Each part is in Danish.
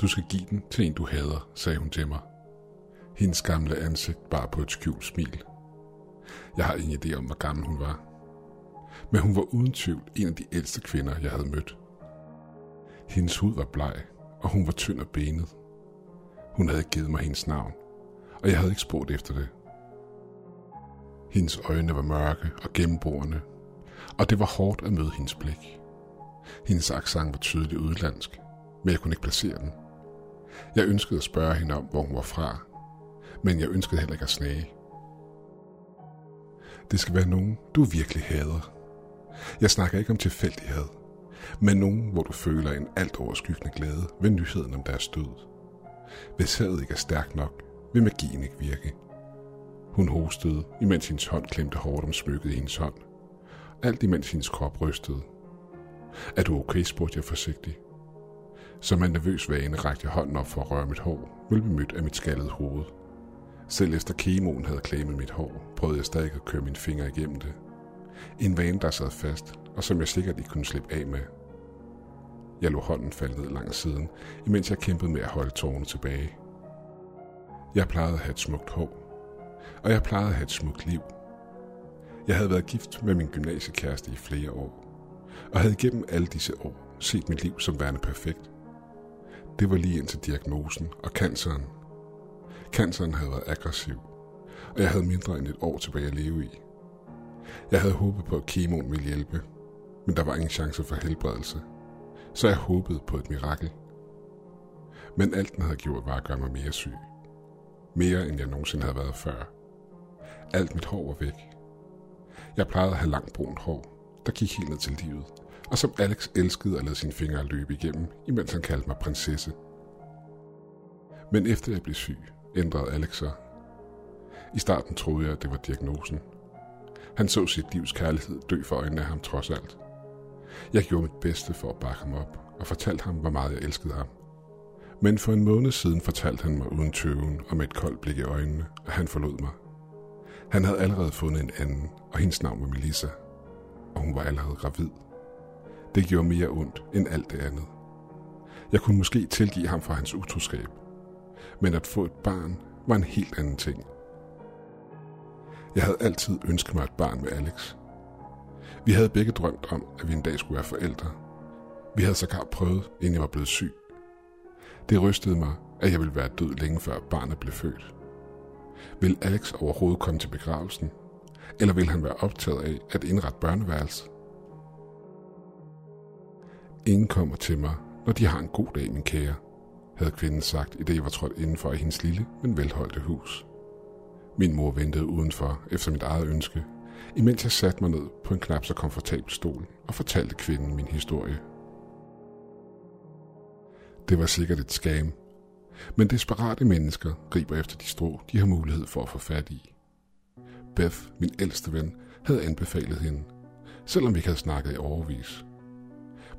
Du skal give den til en, du hader, sagde hun til mig. Hendes gamle ansigt bar på et skjult smil. Jeg har ingen idé om, hvor gammel hun var. Men hun var uden tvivl en af de ældste kvinder, jeg havde mødt. Hendes hud var bleg, og hun var tynd og benet. Hun havde givet mig hendes navn, og jeg havde ikke spurgt efter det. Hendes øjne var mørke og gennemborende, og det var hårdt at møde hendes blik. Hendes accent var tydeligt udlandsk, men jeg kunne ikke placere den. Jeg ønskede at spørge hende om, hvor hun var fra, men jeg ønskede heller ikke at snage. Det skal være nogen, du virkelig hader. Jeg snakker ikke om tilfældighed, men nogen, hvor du føler en alt overskyggende glæde ved nyheden om deres død. Hvis hadet ikke er stærkt nok, vil magien ikke virke. Hun hostede, imens hendes hånd klemte hårdt om smykket i hendes hånd. Alt imens hendes krop rystede. Er du okay, spurgte jeg forsigtigt. Som en nervøs vane rakte jeg hånden op for at røre mit hår, vel mødt af mit skaldede hoved. Selv efter kemoen havde klemmet mit hår, prøvede jeg stadig at køre mine fingre igennem det. En vane, der sad fast, og som jeg sikkert ikke kunne slippe af med. Jeg lå hånden falde ned langs siden, imens jeg kæmpede med at holde tårne tilbage. Jeg plejede at have et smukt hår, og jeg plejede at have et smukt liv. Jeg havde været gift med min gymnasiekæreste i flere år, og havde gennem alle disse år set mit liv som værende perfekt. Det var lige indtil diagnosen og canceren. Canceren havde været aggressiv, og jeg havde mindre end et år tilbage at leve i. Jeg havde håbet på, at kemoen ville hjælpe, men der var ingen chance for helbredelse, så jeg håbede på et mirakel. Men alt den havde gjort var at gøre mig mere syg. Mere end jeg nogensinde havde været før. Alt mit hår var væk. Jeg plejede at have langt brunt hår, der gik helt ned til livet, og som Alex elskede at lade sine fingre løbe igennem, imens han kaldte mig prinsesse. Men efter jeg blev syg, ændrede Alex sig. I starten troede jeg, at det var diagnosen. Han så sit livs kærlighed dø for øjnene af ham trods alt. Jeg gjorde mit bedste for at bakke ham op, og fortalte ham, hvor meget jeg elskede ham. Men for en måned siden fortalte han mig uden tøven og med et koldt blik i øjnene, at han forlod mig. Han havde allerede fundet en anden, og hendes navn var Melissa. Og hun var allerede gravid. Det gjorde mere ondt end alt det andet. Jeg kunne måske tilgive ham for hans utroskab. Men at få et barn var en helt anden ting. Jeg havde altid ønsket mig et barn med Alex. Vi havde begge drømt om, at vi en dag skulle være forældre. Vi havde sågar prøvet, inden jeg var blevet syg. Det rystede mig, at jeg ville være død længe før barnet blev født. Vil Alex overhovedet komme til begravelsen? Eller vil han være optaget af at indrette børneværelse? Ingen kommer til mig, når de har en god dag, min kære, havde kvinden sagt, i det jeg var trådt indenfor i hendes lille, men velholdte hus. Min mor ventede udenfor efter mit eget ønske, imens jeg satte mig ned på en knap så komfortabel stol og fortalte kvinden min historie. Det var sikkert et skam, men desperate mennesker griber efter de strå, de har mulighed for at få fat i. Beth, min ældste ven, havde anbefalet hende, selvom vi ikke havde snakket i overvis.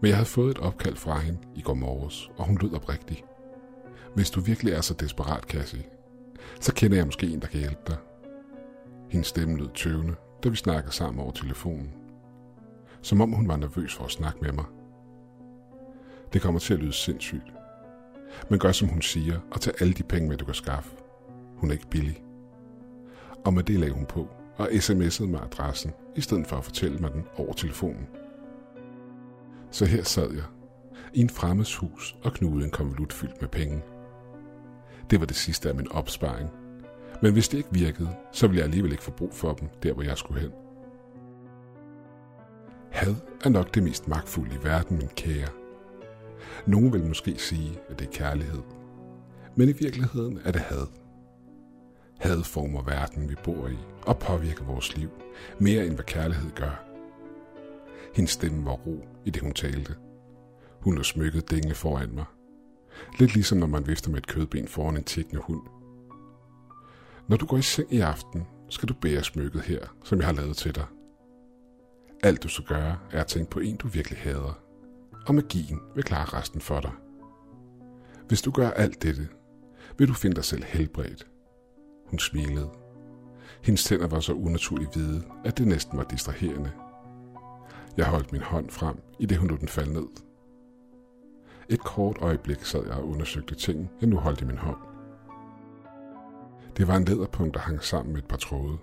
Men jeg havde fået et opkald fra hende i går morges, og hun lød oprigtig. Hvis du virkelig er så desperat, Cassie, så kender jeg måske en, der kan hjælpe dig. Hendes stemme lød tøvende, da vi snakkede sammen over telefonen. Som om hun var nervøs for at snakke med mig. Det kommer til at lyde sindssygt. Men gør som hun siger, og tag alle de penge med, du kan skaffe. Hun er ikke billig. Og med det lagde hun på, og sms'ede mig adressen, i stedet for at fortælle mig den over telefonen. Så her sad jeg, i en fremmes hus og knudede en konvolut fyldt med penge. Det var det sidste af min opsparing. Men hvis det ikke virkede, så ville jeg alligevel ikke få brug for dem, der hvor jeg skulle hen. Had er nok det mest magtfulde i verden, min kære. Nogen vil måske sige, at det er kærlighed. Men i virkeligheden er det had. Had former verden, vi bor i, og påvirker vores liv, mere end hvad kærlighed gør. Hendes stemme var ro i det, hun talte. Hun lå smykket dænge foran mig. Lidt ligesom når man vifter med et kødben foran en tækkende hund. Når du går i seng i aften, skal du bære smykket her, som jeg har lavet til dig. Alt du skal gøre, er at tænke på en, du virkelig hader. Og magien vil klare resten for dig. Hvis du gør alt dette, vil du finde dig selv helbredt. Hun smilede. Hendes tænder var så unaturligt hvide, at det næsten var distraherende. Jeg holdt min hånd frem, i det hun lod den falde ned. Et kort øjeblik sad jeg og undersøgte ting, jeg nu holdt i min hånd. Det var en læderpunkt, der hang sammen med et par tråde.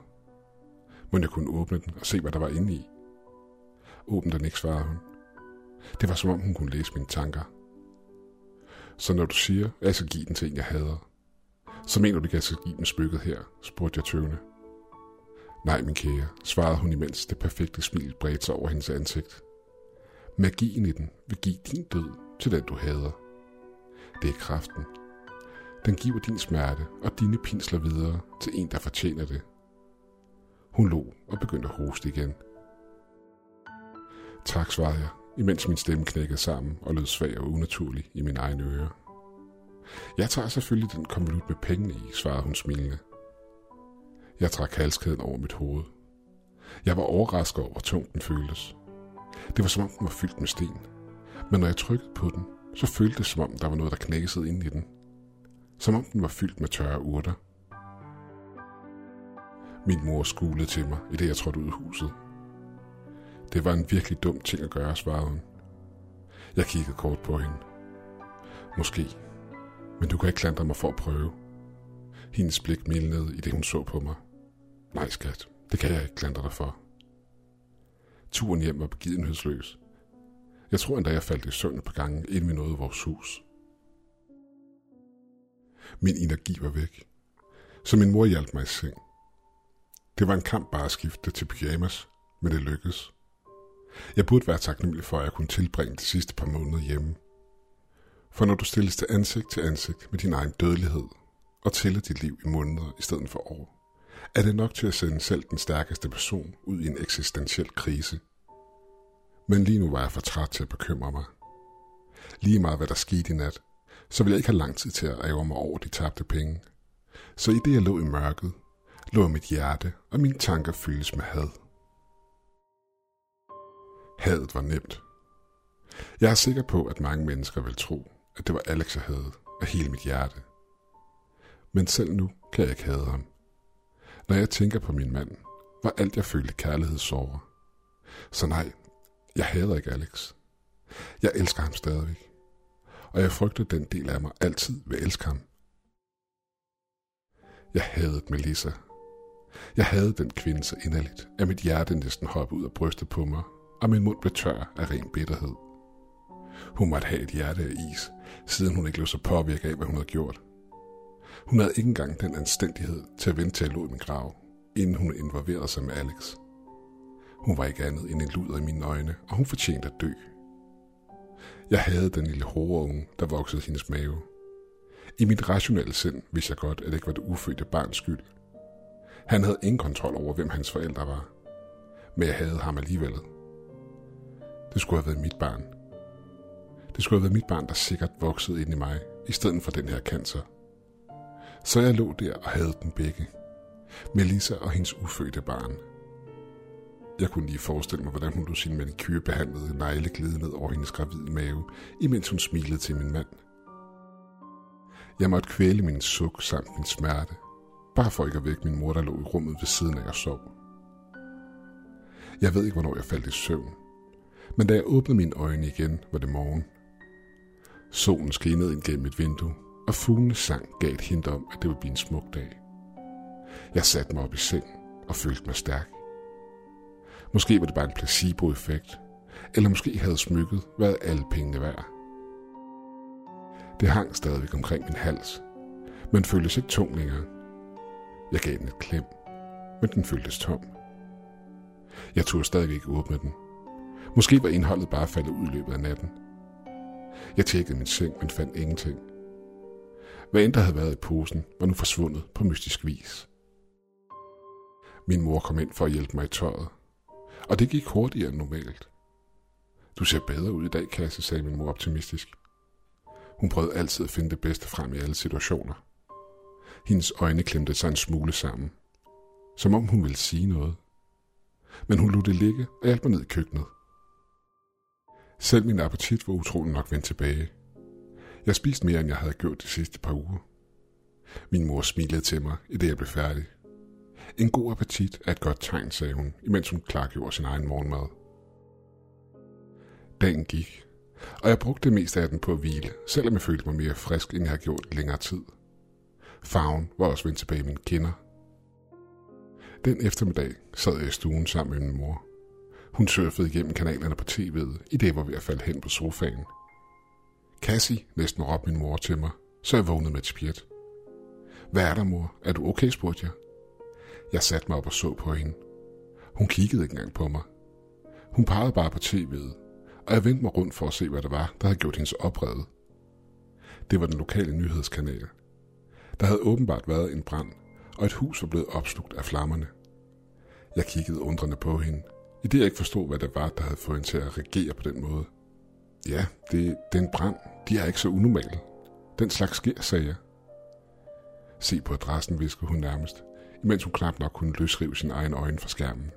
Men jeg kunne åbne den og se, hvad der var inde i. Åbn den ikke, svarede hun. Det var som om hun kunne læse mine tanker. Så når du siger, at jeg skal give den til en, jeg hader, så mener du ikke, at jeg skal give den spykket her, spurgte jeg tøvende. Nej, min kære, svarede hun imens det perfekte smil bredte sig over hendes ansigt. Magien i den vil give din død til den, du hader. Det er kraften. Den giver din smerte og dine pinsler videre til en, der fortjener det. Hun lå og begyndte at hoste igen. Tak, svarede jeg, imens min stemme knækkede sammen og lød svag og unaturlig i mine egne ører. Jeg tager selvfølgelig den konvolut med pengene i, svarede hun smilende. Jeg trak halskæden over mit hoved. Jeg var overrasket over, hvor tung den føltes. Det var som om den var fyldt med sten. Men når jeg trykkede på den, så føltes det som om der var noget, der knækkede ind i den. Som om den var fyldt med tørre urter. Min mor skulede til mig, i det jeg trådte ud af huset. Det var en virkelig dum ting at gøre, svarede hun. Jeg kiggede kort på hende. Måske. Men du kan ikke klandre mig for at prøve. Hendes blik mildnede i det, hun så på mig. Nej, skat. Det kan jeg ikke klandre dig for. Turen hjem var begivenhedsløs. Jeg tror endda, jeg faldt i søvn på gangen, inden vi nåede vores hus. Min energi var væk, så min mor hjalp mig i seng. Det var en kamp bare at skifte til pyjamas, men det lykkedes. Jeg burde være taknemmelig for, at jeg kunne tilbringe de sidste par måneder hjemme. For når du stilles til ansigt til ansigt med din egen dødelighed og tæller dit liv i måneder i stedet for år, er det nok til at sende selv den stærkeste person ud i en eksistentiel krise. Men lige nu var jeg for træt til at bekymre mig. Lige meget hvad der skete i nat, så ville jeg ikke have lang tid til at ære mig over de tabte penge. Så i det jeg lå i mørket, lå mit hjerte, og mine tanker fyldes med had. Hadet var nemt. Jeg er sikker på, at mange mennesker vil tro, at det var Alex, jeg havde af hele mit hjerte. Men selv nu kan jeg ikke hade ham. Når jeg tænker på min mand, var alt jeg følte kærlighedssorger. Så nej, jeg hader ikke Alex. Jeg elsker ham stadigvæk. Og jeg frygter, den del af mig altid vil elske ham. Jeg hadede Melissa. Jeg havde den kvinde så inderligt, at mit hjerte næsten hoppede ud af brystet på mig, og min mund blev tør af ren bitterhed. Hun måtte have et hjerte af is, siden hun ikke lå så påvirket af, hvad hun havde gjort. Hun havde ikke engang den anstændighed til at vente til at lå i min grav, inden hun involverede sig med Alex. Hun var ikke andet end en luder i mine øjne, og hun fortjente at dø. Jeg havde den lille horunge, der voksede i hendes mave. I mit rationelle sind vidste jeg godt, at det ikke var det ufødte barns skyld. Han havde ingen kontrol over, hvem hans forældre var. Men jeg havde ham alligevel. Det skulle have været mit barn. Det skulle have været mit barn, der sikkert voksede ind i mig, i stedet for den her cancer. Så jeg lå der og havde den begge. Melissa og hendes ufødte barn. Jeg kunne lige forestille mig, hvordan hun lå sin manikyr behandlede negle glide ned over hendes gravide mave, imens hun smilede til min mand. Jeg måtte kvæle min suk samt min smerte, bare for ikke at vække min mor, der lå i rummet ved siden af og sov. Jeg ved ikke, hvornår jeg faldt i søvn, men da jeg åbnede mine øjne igen, var det morgen. Solen skinnede ind gennem et vindue, og fuglenes sang gav et hint om, at det ville blive en smuk dag. Jeg satte mig op i seng og følte mig stærk. Måske var det bare en placebo-effekt, eller måske havde smykket været alle pengene værd. Det hang stadigvæk omkring min hals, men føltes ikke tung længere. Jeg gav den et klem, men den føltes tom. Jeg turde stadig ikke åbne den. Måske var indholdet bare faldet ud i løbet af natten. Jeg tjekkede min seng, men fandt ingenting. Hvad end der havde været i posen, var nu forsvundet på mystisk vis. Min mor kom ind for at hjælpe mig i tøjet, og det gik hurtigere end normalt. Du ser bedre ud i dag, Kasse, sagde min mor optimistisk. Hun prøvede altid at finde det bedste frem i alle situationer. Hendes øjne klemte sig en smule sammen, som om hun ville sige noget. Men hun lod det ligge og hjalp mig ned i køkkenet. Selv min appetit var utrolig nok vendt tilbage. Jeg spiste mere, end jeg havde gjort de sidste par uger. Min mor smilede til mig, i det jeg blev færdig. En god appetit er et godt tegn, sagde hun, imens hun klargjorde sin egen morgenmad. Dagen gik, Og jeg brugte det meste af den på at hvile, selvom jeg følte mig mere frisk, end jeg har gjort længere tid. Farven var også vendt tilbage i mine kinder. Den eftermiddag sad jeg i stuen sammen med min mor. Hun surfede igennem kanalerne på tv'et, i det var ved at falde hen på sofaen. Cassie næsten råbte min mor til mig, så jeg vågnede med et spjæt. Hvad er der, mor? Er du okay, spurgte jeg. Jeg satte mig op og så på hende. Hun kiggede ikke engang på mig. Hun pegede bare på tv'et, og jeg vendte mig rundt for at se, hvad det var, der havde gjort hendes oprevet. Det var den lokale nyhedskanal. Der havde åbenbart været en brand, og et hus var blevet opslugt af flammerne. Jeg kiggede undrende på hende, i det jeg ikke forstod, hvad det var, der havde fået hende til at reagere på den måde. Ja, det, det er en brand. De er ikke så unormale. Den slags sker, sagde jeg. Se på adressen, viskede hun nærmest, imens hun knap nok kunne løsrive sin egen øjne fra skærmen.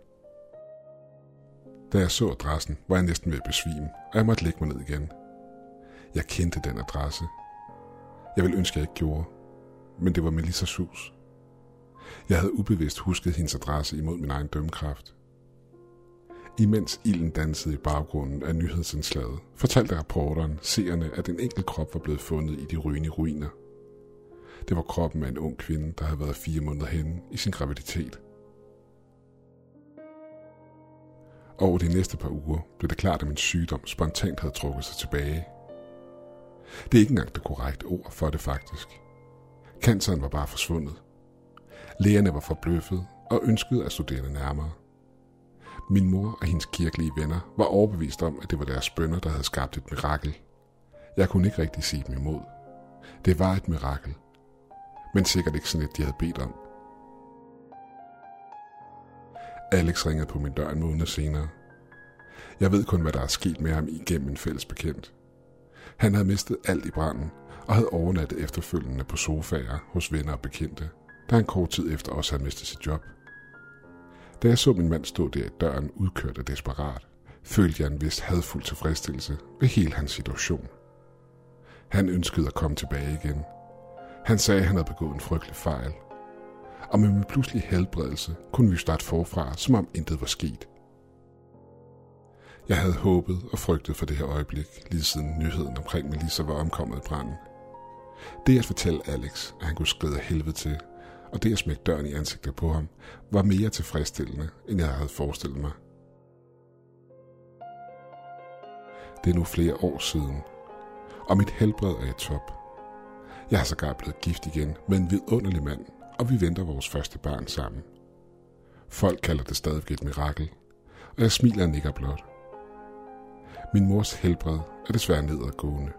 Da jeg så adressen, var jeg næsten ved at besvime, og jeg måtte lægge mig ned igen. Jeg kendte den adresse. Jeg ville ønske, at jeg ikke gjorde, men det var Melissas hus. Jeg havde ubevidst husket hendes adresse imod min egen dømmekraft. Imens ilden dansede i baggrunden af nyhedsindslaget, fortalte rapporteren seerne, at en enkelt krop var blevet fundet i de rygende ruiner. Det var kroppen af en ung kvinde, der havde været fire måneder henne i sin graviditet. Over de næste par uger blev det klart, at min sygdom spontant havde trukket sig tilbage. Det er ikke engang det korrekte ord for det faktisk. Canceren var bare forsvundet. Lægerne var forbløffet og ønskede at studere det nærmere. Min mor og hendes kirkelige venner var overbevist om, at det var deres bønder, der havde skabt et mirakel. Jeg kunne ikke rigtig sige dem imod. Det var et mirakel. Men sikkert ikke sådan et, de havde bedt om. Alex ringede på min dør en måned senere. Jeg ved kun, hvad der er sket med ham igennem en fælles bekendt. Han havde mistet alt i branden og havde overnattet efterfølgende på sofaer hos venner og bekendte, da han kort tid efter også havde mistet sit job. Da jeg så min mand stå der i døren udkørt og desperat, følte jeg en vis hadfuld tilfredsstillelse ved hele hans situation. Han ønskede at komme tilbage igen. Han sagde, at han havde begået en frygtelig fejl, og med min pludselige helbredelse kunne vi starte forfra, som om intet var sket. Jeg havde håbet og frygtet for det her øjeblik, lige siden nyheden omkring Melissa var omkommet i branden. Det at fortælle Alex, at han kunne skride af helvede til, og det at smække døren i ansigtet på ham, var mere tilfredsstillende, end jeg havde forestillet mig. Det er nu flere år siden, og mit helbred er i top. Jeg har sågar blevet gift igen med en vidunderlig mand, og vi venter vores første barn sammen. Folk kalder det stadig et mirakel, og jeg smiler og nikker blot. Min mors helbred er desværre nedadgående.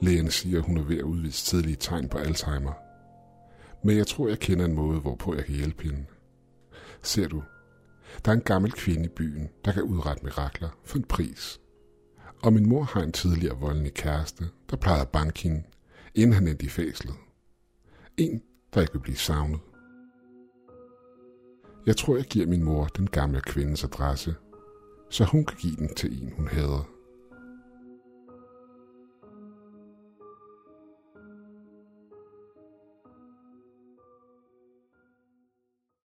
Lægerne siger, at hun er ved at udvise tidlige tegn på Alzheimer. Men jeg tror, jeg kender en måde, hvorpå jeg kan hjælpe hende. Ser du, der er en gammel kvinde i byen, der kan udrette mirakler for en pris. Og min mor har en tidligere voldelig kæreste, der plejede at banke hende, inden han endte i fæslet. En, der ikke vil blive savnet. Jeg tror, jeg giver min mor den gamle kvindes adresse, så hun kan give den til en, hun hader.